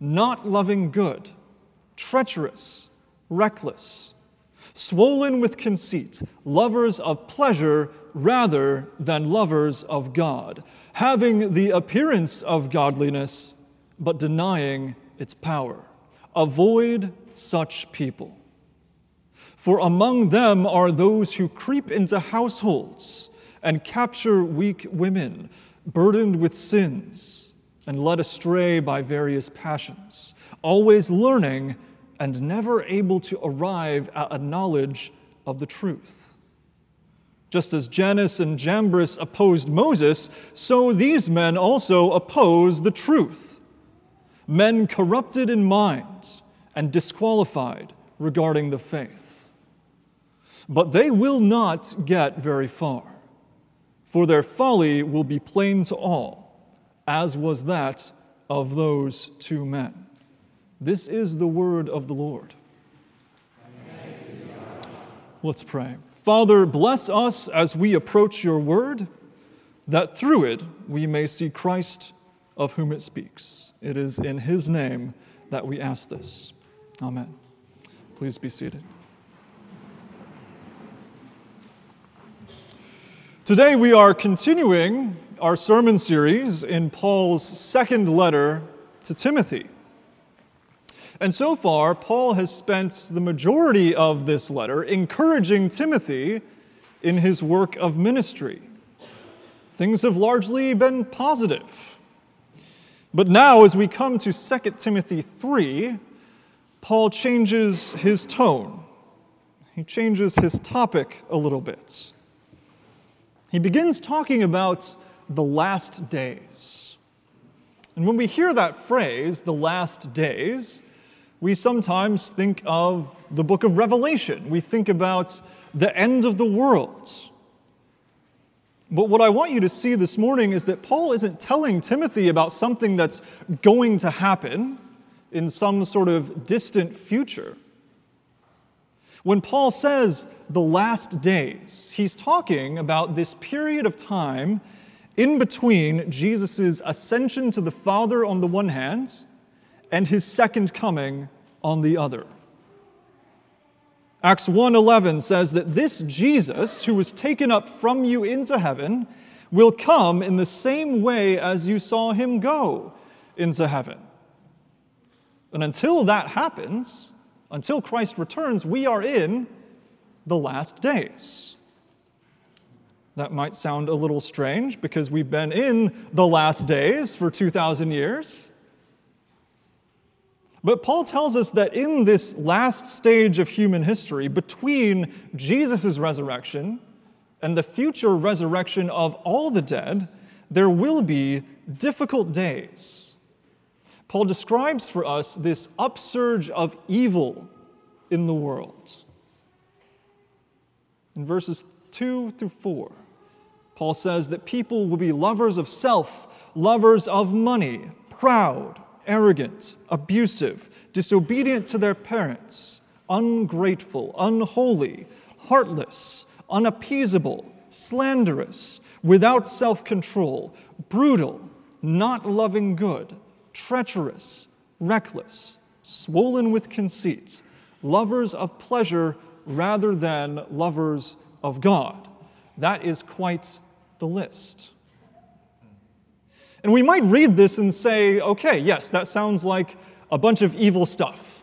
not loving good, treacherous, reckless, swollen with conceit, lovers of pleasure rather than lovers of God, having the appearance of godliness, but denying its power. Avoid such people. For among them are those who creep into households and capture weak women, burdened with sins and led astray by various passions, always learning and never able to arrive at a knowledge of the truth. Just as Jannes and Jambres opposed Moses, so these men also oppose the truth. Men corrupted in mind and disqualified regarding the faith. But they will not get very far, for their folly will be plain to all, as was that of those two men. This is the word of the Lord. Let's pray. Father, bless us as we approach your word, that through it we may see Christ of whom it speaks. It is in his name that we ask this. Amen. Please be seated. Today we are continuing our sermon series in Paul's second letter to Timothy. And so far, Paul has spent the majority of this letter encouraging Timothy in his work of ministry. Things have largely been positive. But now, as we come to 2 Timothy 3, Paul changes his tone. He changes his topic a little bit. He begins talking about the last days. And when we hear that phrase, the last days, we sometimes think of the book of Revelation. We think about the end of the world. But what I want you to see this morning is that Paul isn't telling Timothy about something that's going to happen in some sort of distant future. When Paul says the last days, he's talking about this period of time in between Jesus' ascension to the Father on the one hand and his second coming on the other. Acts 1:11 says that this Jesus who was taken up from you into heaven will come in the same way as you saw him go into heaven. And until that happens, until Christ returns, we are in the last days. That might sound a little strange because we've been in the last days for 2,000 years. But Paul tells us that in this last stage of human history, between Jesus' resurrection and the future resurrection of all the dead, there will be difficult days. Paul describes for us this upsurge of evil in the world. In verses 2 through 4, Paul says that people will be lovers of self, lovers of money, proud, arrogant, abusive, disobedient to their parents, ungrateful, unholy, heartless, unappeasable, slanderous, without self control, brutal, not loving good, treacherous, reckless, swollen with conceit, lovers of pleasure rather than lovers of God. That is quite the list. And we might read this and say, okay, yes, that sounds like a bunch of evil stuff.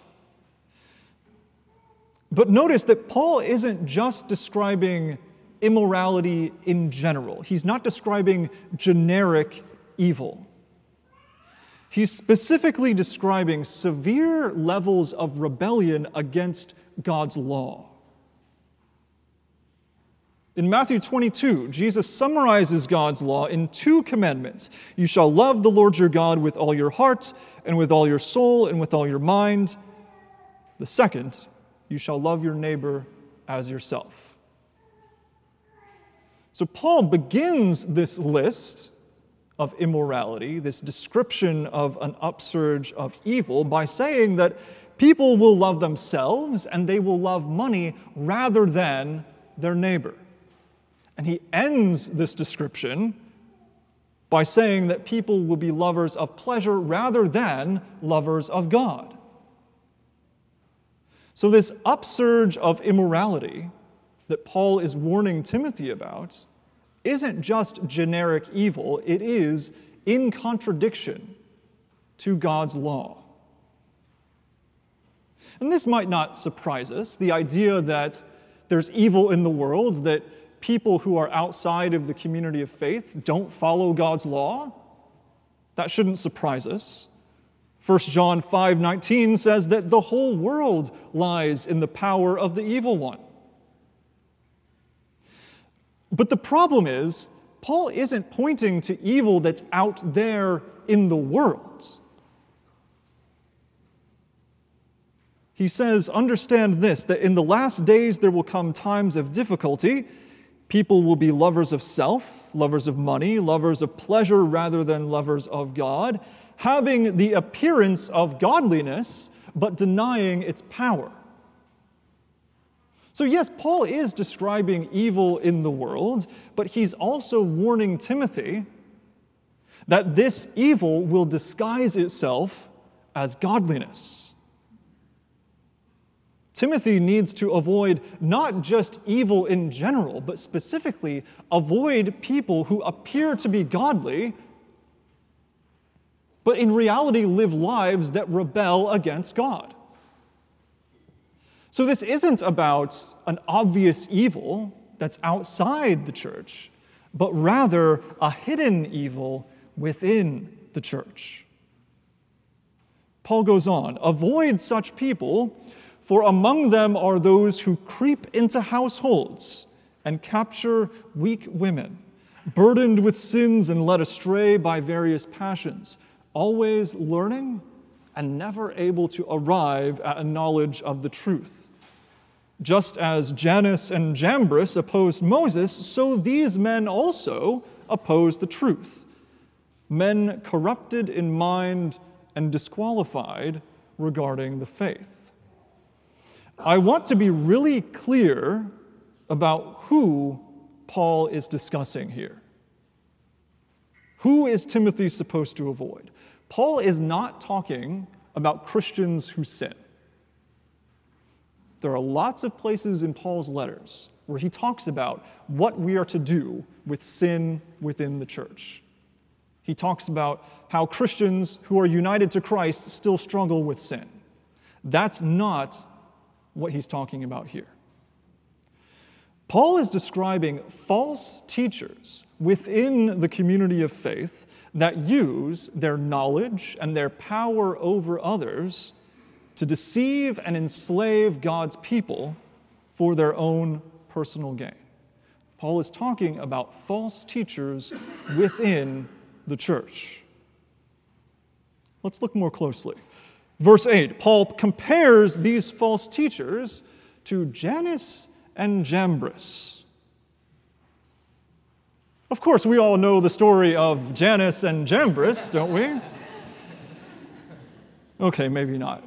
But notice that Paul isn't just describing immorality in general, he's not describing generic evil. He's specifically describing severe levels of rebellion against God's law. In Matthew 22, Jesus summarizes God's law in two commandments You shall love the Lord your God with all your heart, and with all your soul, and with all your mind, The second, you shall love your neighbor as yourself. So Paul begins this list of immorality, this description of an upsurge of evil, by saying that people will love themselves and they will love money rather than their neighbor. And he ends this description by saying that people will be lovers of pleasure rather than lovers of God. So, this upsurge of immorality that Paul is warning Timothy about isn't just generic evil, it is in contradiction to God's law. And this might not surprise us the idea that there's evil in the world, that people who are outside of the community of faith don't follow God's law. That shouldn't surprise us. 1 John 5:19 says that the whole world lies in the power of the evil one. But the problem is, Paul isn't pointing to evil that's out there in the world. He says, Understand this, that in the last days there will come times of difficulty. People will be lovers of self, lovers of money, lovers of pleasure rather than lovers of God, having the appearance of godliness, but denying its power. So, yes, Paul is describing evil in the world, but he's also warning Timothy that this evil will disguise itself as godliness. Timothy needs to avoid not just evil in general, but specifically avoid people who appear to be godly, but in reality live lives that rebel against God. So, this isn't about an obvious evil that's outside the church, but rather a hidden evil within the church. Paul goes on avoid such people, for among them are those who creep into households and capture weak women, burdened with sins and led astray by various passions, always learning and never able to arrive at a knowledge of the truth. Just as Jannes and Jambres opposed Moses, so these men also oppose the truth. Men corrupted in mind and disqualified regarding the faith. I want to be really clear about who Paul is discussing here. Who is Timothy supposed to avoid? Paul is not talking about Christians who sin. There are lots of places in Paul's letters where he talks about what we are to do with sin within the church. He talks about how Christians who are united to Christ still struggle with sin. That's not what he's talking about here. Paul is describing false teachers within the community of faith that use their knowledge and their power over others to deceive and enslave God's people for their own personal gain. Paul is talking about false teachers within the church. Let's look more closely. Verse 8 Paul compares these false teachers to Jannes and Jambres. Of course, we all know the story of Jannes and Jambres, don't we? Okay, maybe not.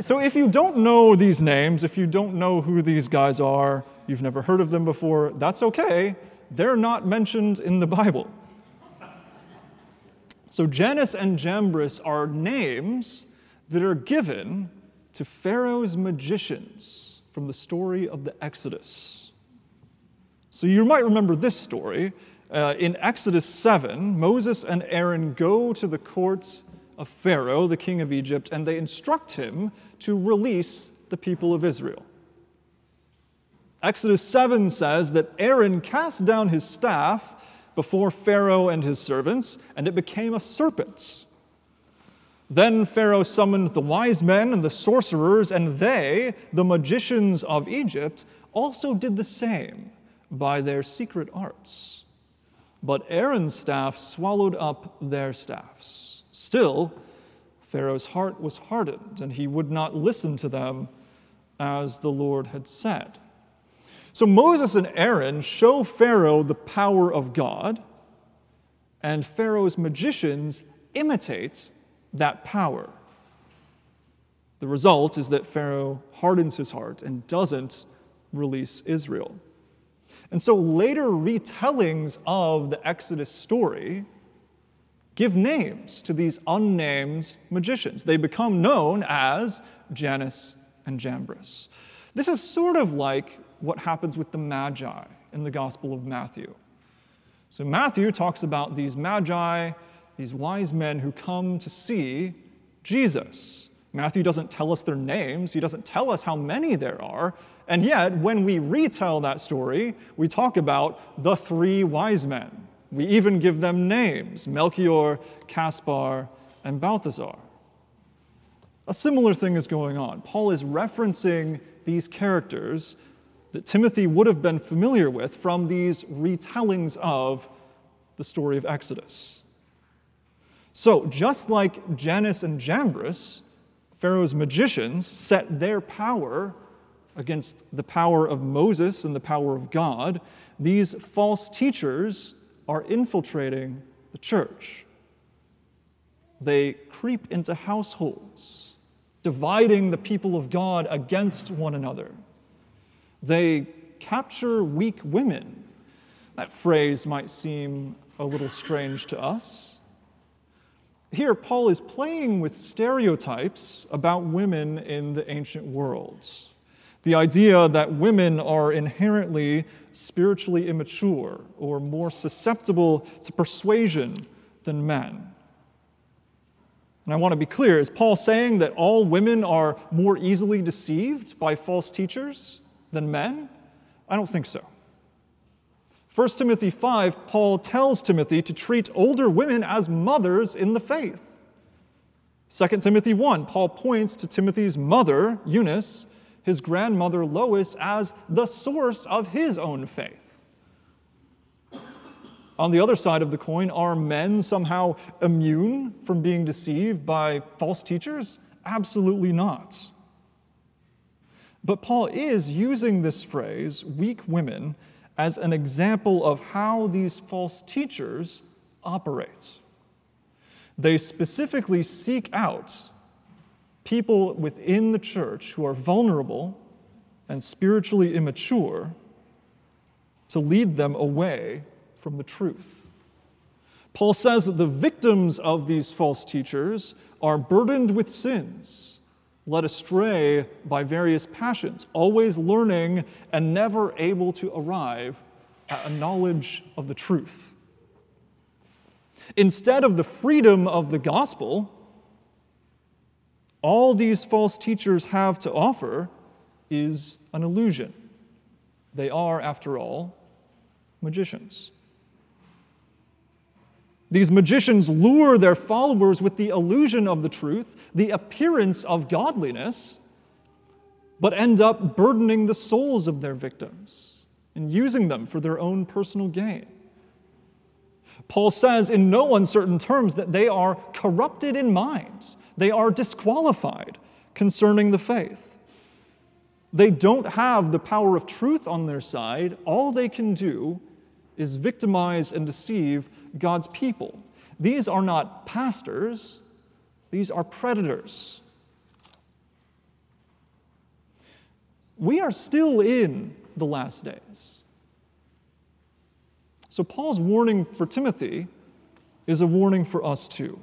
So, if you don't know these names, if you don't know who these guys are, you've never heard of them before, that's okay. They're not mentioned in the Bible. So, Jannes and Jambres are names that are given to Pharaoh's magicians from the story of the Exodus. So, you might remember this story. Uh, in Exodus 7, Moses and Aaron go to the court of Pharaoh, the king of Egypt, and they instruct him to release the people of Israel. Exodus 7 says that Aaron cast down his staff before Pharaoh and his servants, and it became a serpent. Then Pharaoh summoned the wise men and the sorcerers, and they, the magicians of Egypt, also did the same by their secret arts. But Aaron's staff swallowed up their staffs. Still, Pharaoh's heart was hardened, and he would not listen to them, as the Lord had said. So Moses and Aaron show Pharaoh the power of God, and Pharaoh's magicians imitate that power. The result is that Pharaoh hardens his heart and doesn't release Israel. And so later retellings of the Exodus story give names to these unnamed magicians. They become known as Jannes and Jambres. This is sort of like what happens with the Magi in the Gospel of Matthew. So, Matthew talks about these Magi, these wise men who come to see Jesus. Matthew doesn't tell us their names, he doesn't tell us how many there are. And yet, when we retell that story, we talk about the three wise men. We even give them names Melchior, Caspar, and Balthasar. A similar thing is going on. Paul is referencing these characters that Timothy would have been familiar with from these retellings of the story of Exodus. So, just like Jannes and Jambres, Pharaoh's magicians set their power against the power of Moses and the power of God, these false teachers are infiltrating the church. They creep into households, dividing the people of God against one another. They capture weak women. That phrase might seem a little strange to us. Here, Paul is playing with stereotypes about women in the ancient worlds. The idea that women are inherently spiritually immature or more susceptible to persuasion than men. And I want to be clear is Paul saying that all women are more easily deceived by false teachers? than men? I don't think so. 1 Timothy 5, Paul tells Timothy to treat older women as mothers in the faith. 2 Timothy 1, Paul points to Timothy's mother, Eunice, his grandmother Lois, as the source of his own faith. On the other side of the coin, are men somehow immune from being deceived by false teachers? Absolutely not. But Paul is using this phrase, weak women, as an example of how these false teachers operate. They specifically seek out people within the church who are vulnerable and spiritually immature to lead them away from the truth. Paul says that the victims of these false teachers are burdened with sins led astray by various passions, always learning and never able to arrive at a knowledge of the truth. Instead of the freedom of the gospel, all these false teachers have to offer is an illusion. They are, after all, magicians. These magicians lure their followers with the illusion of the truth, the appearance of godliness, but end up burdening the souls of their victims and using them for their own personal gain. Paul says in no uncertain terms that they are corrupted in mind, they are disqualified concerning the faith. They don't have the power of truth on their side. All they can do is victimize and deceive God's people. These are not pastors, these are predators. We are still in the last days. So, Paul's warning for Timothy is a warning for us too.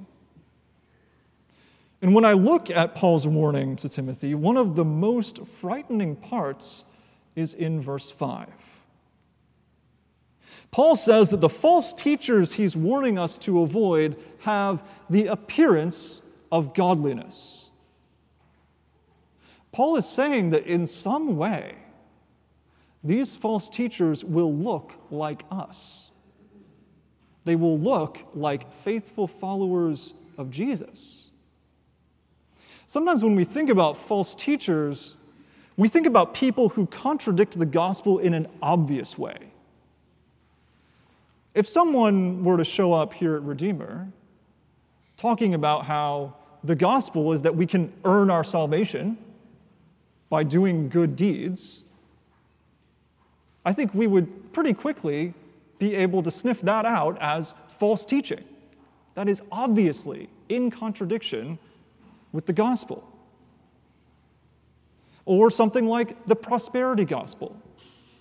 And when I look at Paul's warning to Timothy, one of the most frightening parts is in verse 5. Paul says that the false teachers he's warning us to avoid have the appearance of godliness. Paul is saying that in some way, these false teachers will look like us. They will look like faithful followers of Jesus. Sometimes when we think about false teachers, we think about people who contradict the gospel in an obvious way. If someone were to show up here at Redeemer talking about how the gospel is that we can earn our salvation, by doing good deeds, I think we would pretty quickly be able to sniff that out as false teaching. That is obviously in contradiction with the gospel. Or something like the prosperity gospel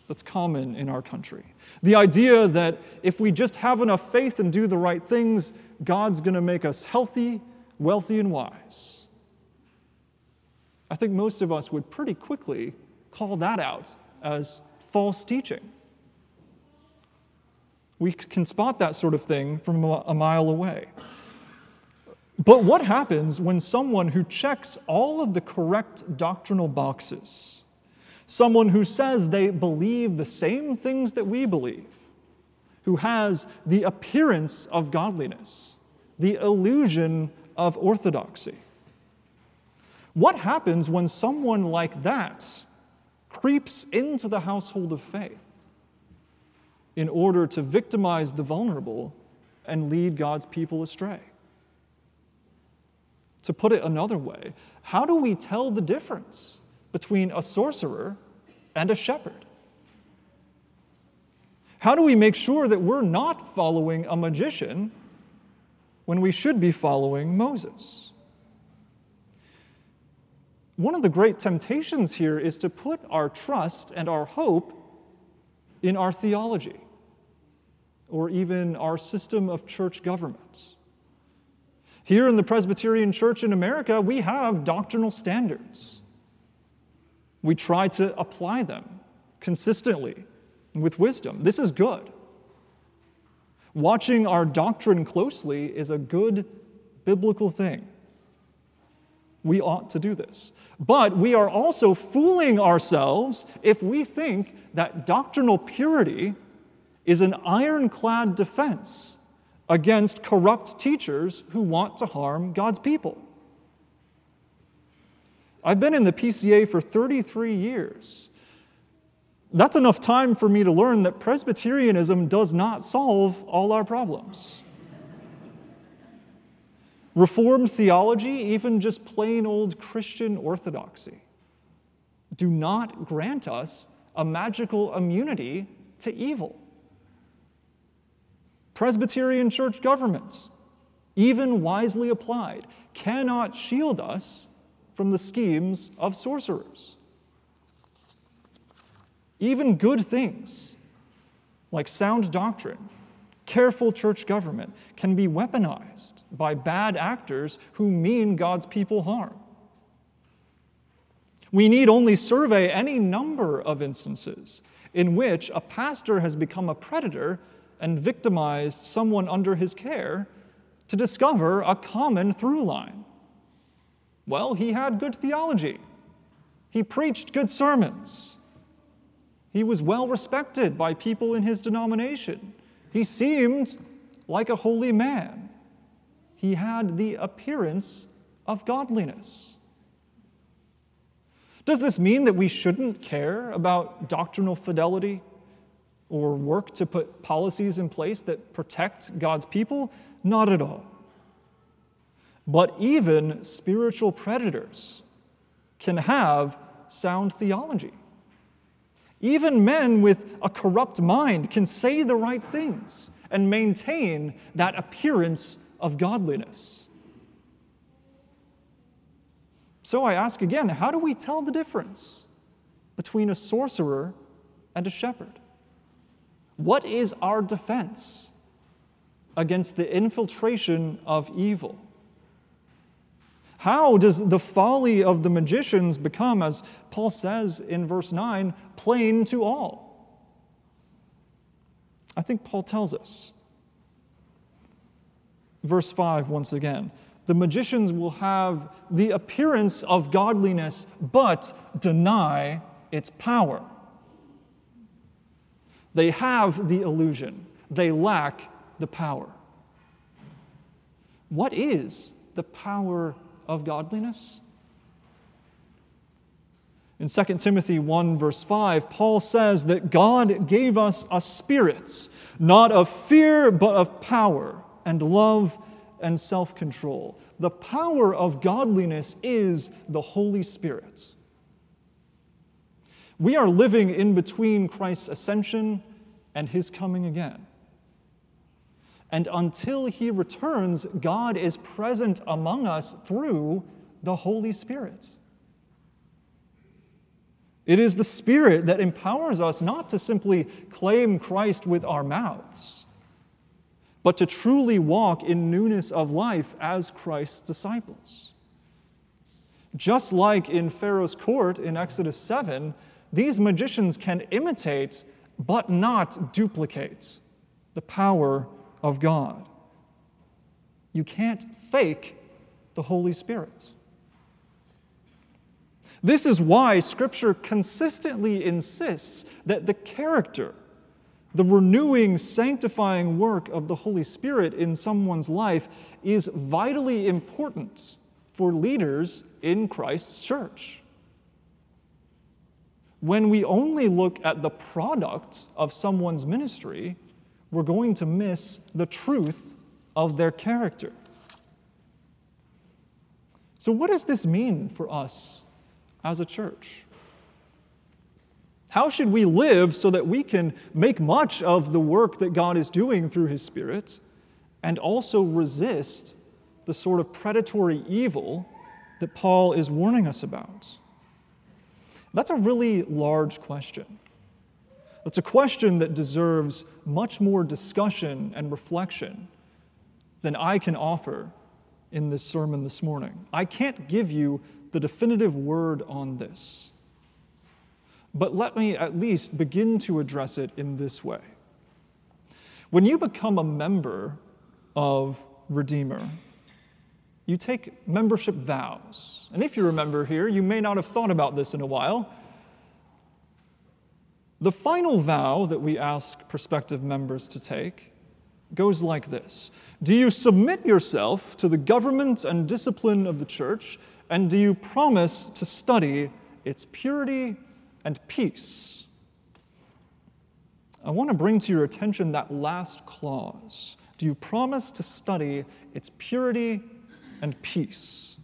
that's common in our country. The idea that if we just have enough faith and do the right things, God's going to make us healthy, wealthy, and wise. I think most of us would pretty quickly call that out as false teaching. We can spot that sort of thing from a mile away. But what happens when someone who checks all of the correct doctrinal boxes, someone who says they believe the same things that we believe, who has the appearance of godliness, the illusion of orthodoxy, what happens when someone like that creeps into the household of faith in order to victimize the vulnerable and lead God's people astray? To put it another way, how do we tell the difference between a sorcerer and a shepherd? How do we make sure that we're not following a magician when we should be following Moses? One of the great temptations here is to put our trust and our hope in our theology or even our system of church governments. Here in the Presbyterian Church in America, we have doctrinal standards. We try to apply them consistently with wisdom. This is good. Watching our doctrine closely is a good biblical thing. We ought to do this. But we are also fooling ourselves if we think that doctrinal purity is an ironclad defense against corrupt teachers who want to harm God's people. I've been in the PCA for 33 years. That's enough time for me to learn that Presbyterianism does not solve all our problems. Reformed theology, even just plain old Christian orthodoxy, do not grant us a magical immunity to evil. Presbyterian church governments, even wisely applied, cannot shield us from the schemes of sorcerers. Even good things like sound doctrine Careful church government can be weaponized by bad actors who mean God's people harm. We need only survey any number of instances in which a pastor has become a predator and victimized someone under his care to discover a common through line. Well, he had good theology, he preached good sermons, he was well respected by people in his denomination. He seemed like a holy man. He had the appearance of godliness. Does this mean that we shouldn't care about doctrinal fidelity or work to put policies in place that protect God's people? Not at all. But even spiritual predators can have sound theology. Even men with a corrupt mind can say the right things and maintain that appearance of godliness. So I ask again how do we tell the difference between a sorcerer and a shepherd? What is our defense against the infiltration of evil? How does the folly of the magicians become, as Paul says in verse 9, plain to all? I think Paul tells us. Verse 5, once again the magicians will have the appearance of godliness, but deny its power. They have the illusion, they lack the power. What is the power of godliness? In 2 Timothy 1, verse 5, Paul says that God gave us a spirit, not of fear, but of power and love and self control. The power of godliness is the Holy Spirit. We are living in between Christ's ascension and his coming again. And until he returns, God is present among us through the Holy Spirit. It is the Spirit that empowers us not to simply claim Christ with our mouths, but to truly walk in newness of life as Christ's disciples. Just like in Pharaoh's court in Exodus 7, these magicians can imitate but not duplicate the power of God. You can't fake the Holy Spirit. This is why Scripture consistently insists that the character, the renewing, sanctifying work of the Holy Spirit in someone's life is vitally important for leaders in Christ's church. When we only look at the product of someone's ministry, we're going to miss the truth of their character. So, what does this mean for us as a church? How should we live so that we can make much of the work that God is doing through His Spirit and also resist the sort of predatory evil that Paul is warning us about? That's a really large question. It's a question that deserves much more discussion and reflection than I can offer in this sermon this morning. I can't give you the definitive word on this. But let me at least begin to address it in this way. When you become a member of Redeemer, you take membership vows. And if you remember here, you may not have thought about this in a while. The final vow that we ask prospective members to take goes like this Do you submit yourself to the government and discipline of the church and do you promise to study its purity and peace? I want to bring to your attention that last clause. Do you promise to study its purity and peace?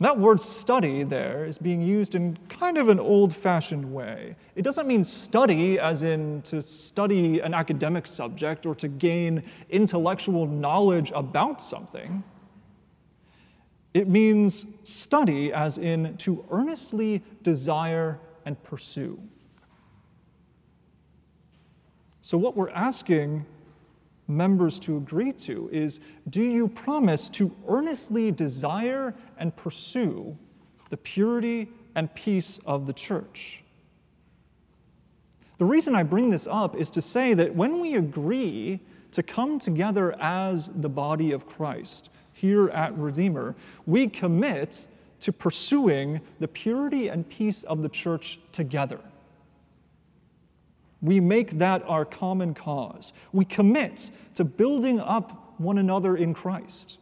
That word study there is being used in kind of an old fashioned way. It doesn't mean study as in to study an academic subject or to gain intellectual knowledge about something. It means study, as in to earnestly desire and pursue. So, what we're asking members to agree to is do you promise to earnestly desire and pursue the purity and peace of the church? The reason I bring this up is to say that when we agree to come together as the body of Christ, here at Redeemer, we commit to pursuing the purity and peace of the church together. We make that our common cause. We commit to building up one another in Christ,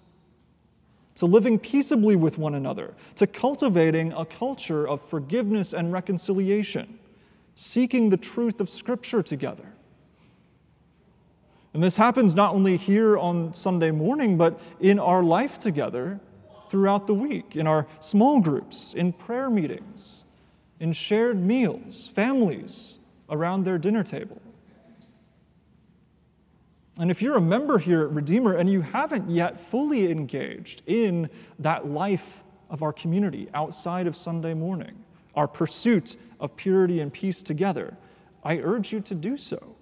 to living peaceably with one another, to cultivating a culture of forgiveness and reconciliation, seeking the truth of Scripture together. And this happens not only here on Sunday morning, but in our life together throughout the week, in our small groups, in prayer meetings, in shared meals, families around their dinner table. And if you're a member here at Redeemer and you haven't yet fully engaged in that life of our community outside of Sunday morning, our pursuit of purity and peace together, I urge you to do so.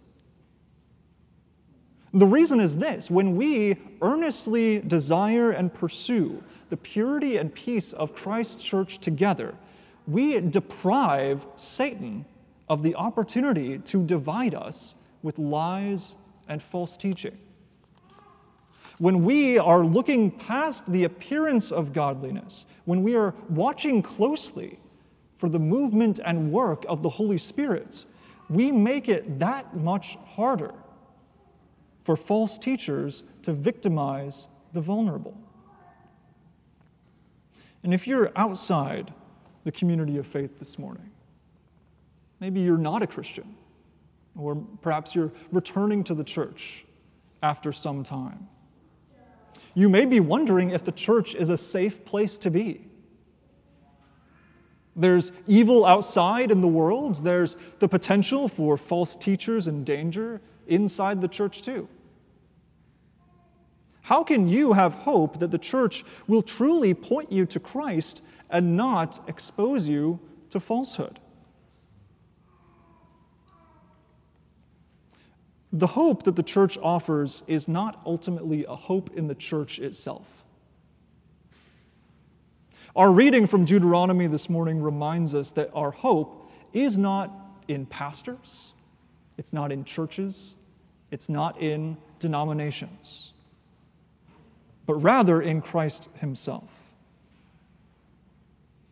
The reason is this when we earnestly desire and pursue the purity and peace of Christ's church together, we deprive Satan of the opportunity to divide us with lies and false teaching. When we are looking past the appearance of godliness, when we are watching closely for the movement and work of the Holy Spirit, we make it that much harder for false teachers to victimize the vulnerable. And if you're outside the community of faith this morning, maybe you're not a Christian, or perhaps you're returning to the church after some time. You may be wondering if the church is a safe place to be. There's evil outside in the world, there's the potential for false teachers and danger inside the church, too. How can you have hope that the church will truly point you to Christ and not expose you to falsehood? The hope that the church offers is not ultimately a hope in the church itself. Our reading from Deuteronomy this morning reminds us that our hope is not in pastors, it's not in churches, it's not in denominations, but rather in Christ Himself.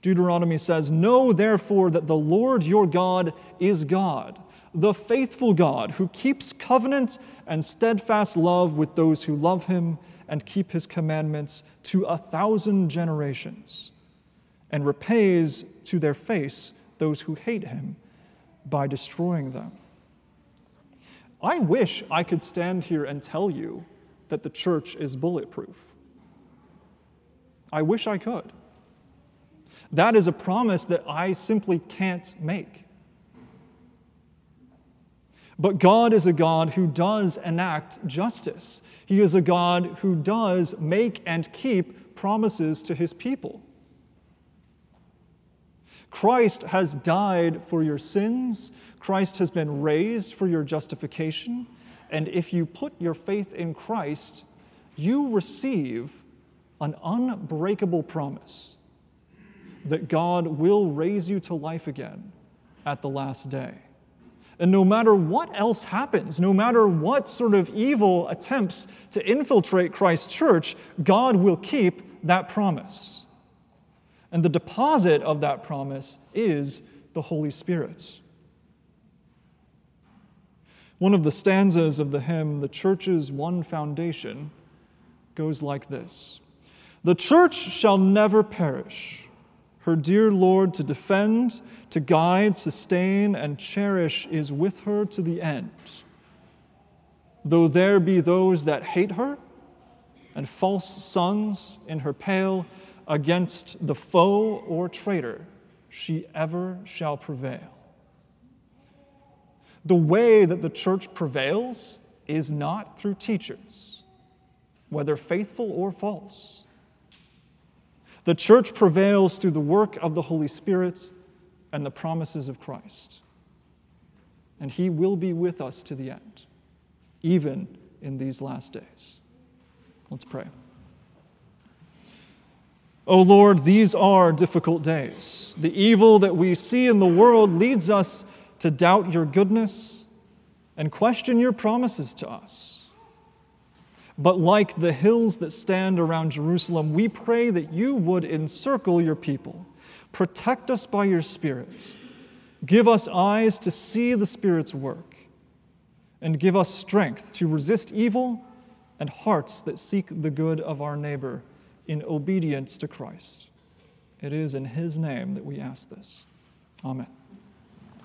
Deuteronomy says, Know therefore that the Lord your God is God, the faithful God who keeps covenant and steadfast love with those who love Him and keep His commandments to a thousand generations and repays to their face those who hate him by destroying them. I wish I could stand here and tell you that the church is bulletproof. I wish I could. That is a promise that I simply can't make. But God is a God who does enact justice. He is a God who does make and keep promises to his people. Christ has died for your sins, Christ has been raised for your justification, and if you put your faith in Christ, you receive an unbreakable promise that God will raise you to life again at the last day. And no matter what else happens, no matter what sort of evil attempts to infiltrate Christ's church, God will keep that promise. And the deposit of that promise is the Holy Spirit. One of the stanzas of the hymn, The Church's One Foundation, goes like this The church shall never perish, her dear Lord to defend, to guide, sustain, and cherish is with her to the end. Though there be those that hate her, and false sons in her pale, against the foe or traitor, she ever shall prevail. The way that the church prevails is not through teachers, whether faithful or false. The church prevails through the work of the Holy Spirit and the promises of Christ. And He will be with us to the end, even in these last days. Let's pray. O oh Lord, these are difficult days. The evil that we see in the world leads us to doubt your goodness and question your promises to us. But like the hills that stand around Jerusalem, we pray that you would encircle your people, protect us by your Spirit, give us eyes to see the Spirit's work, and give us strength to resist evil and hearts that seek the good of our neighbor in obedience to Christ. It is in His name that we ask this. Amen.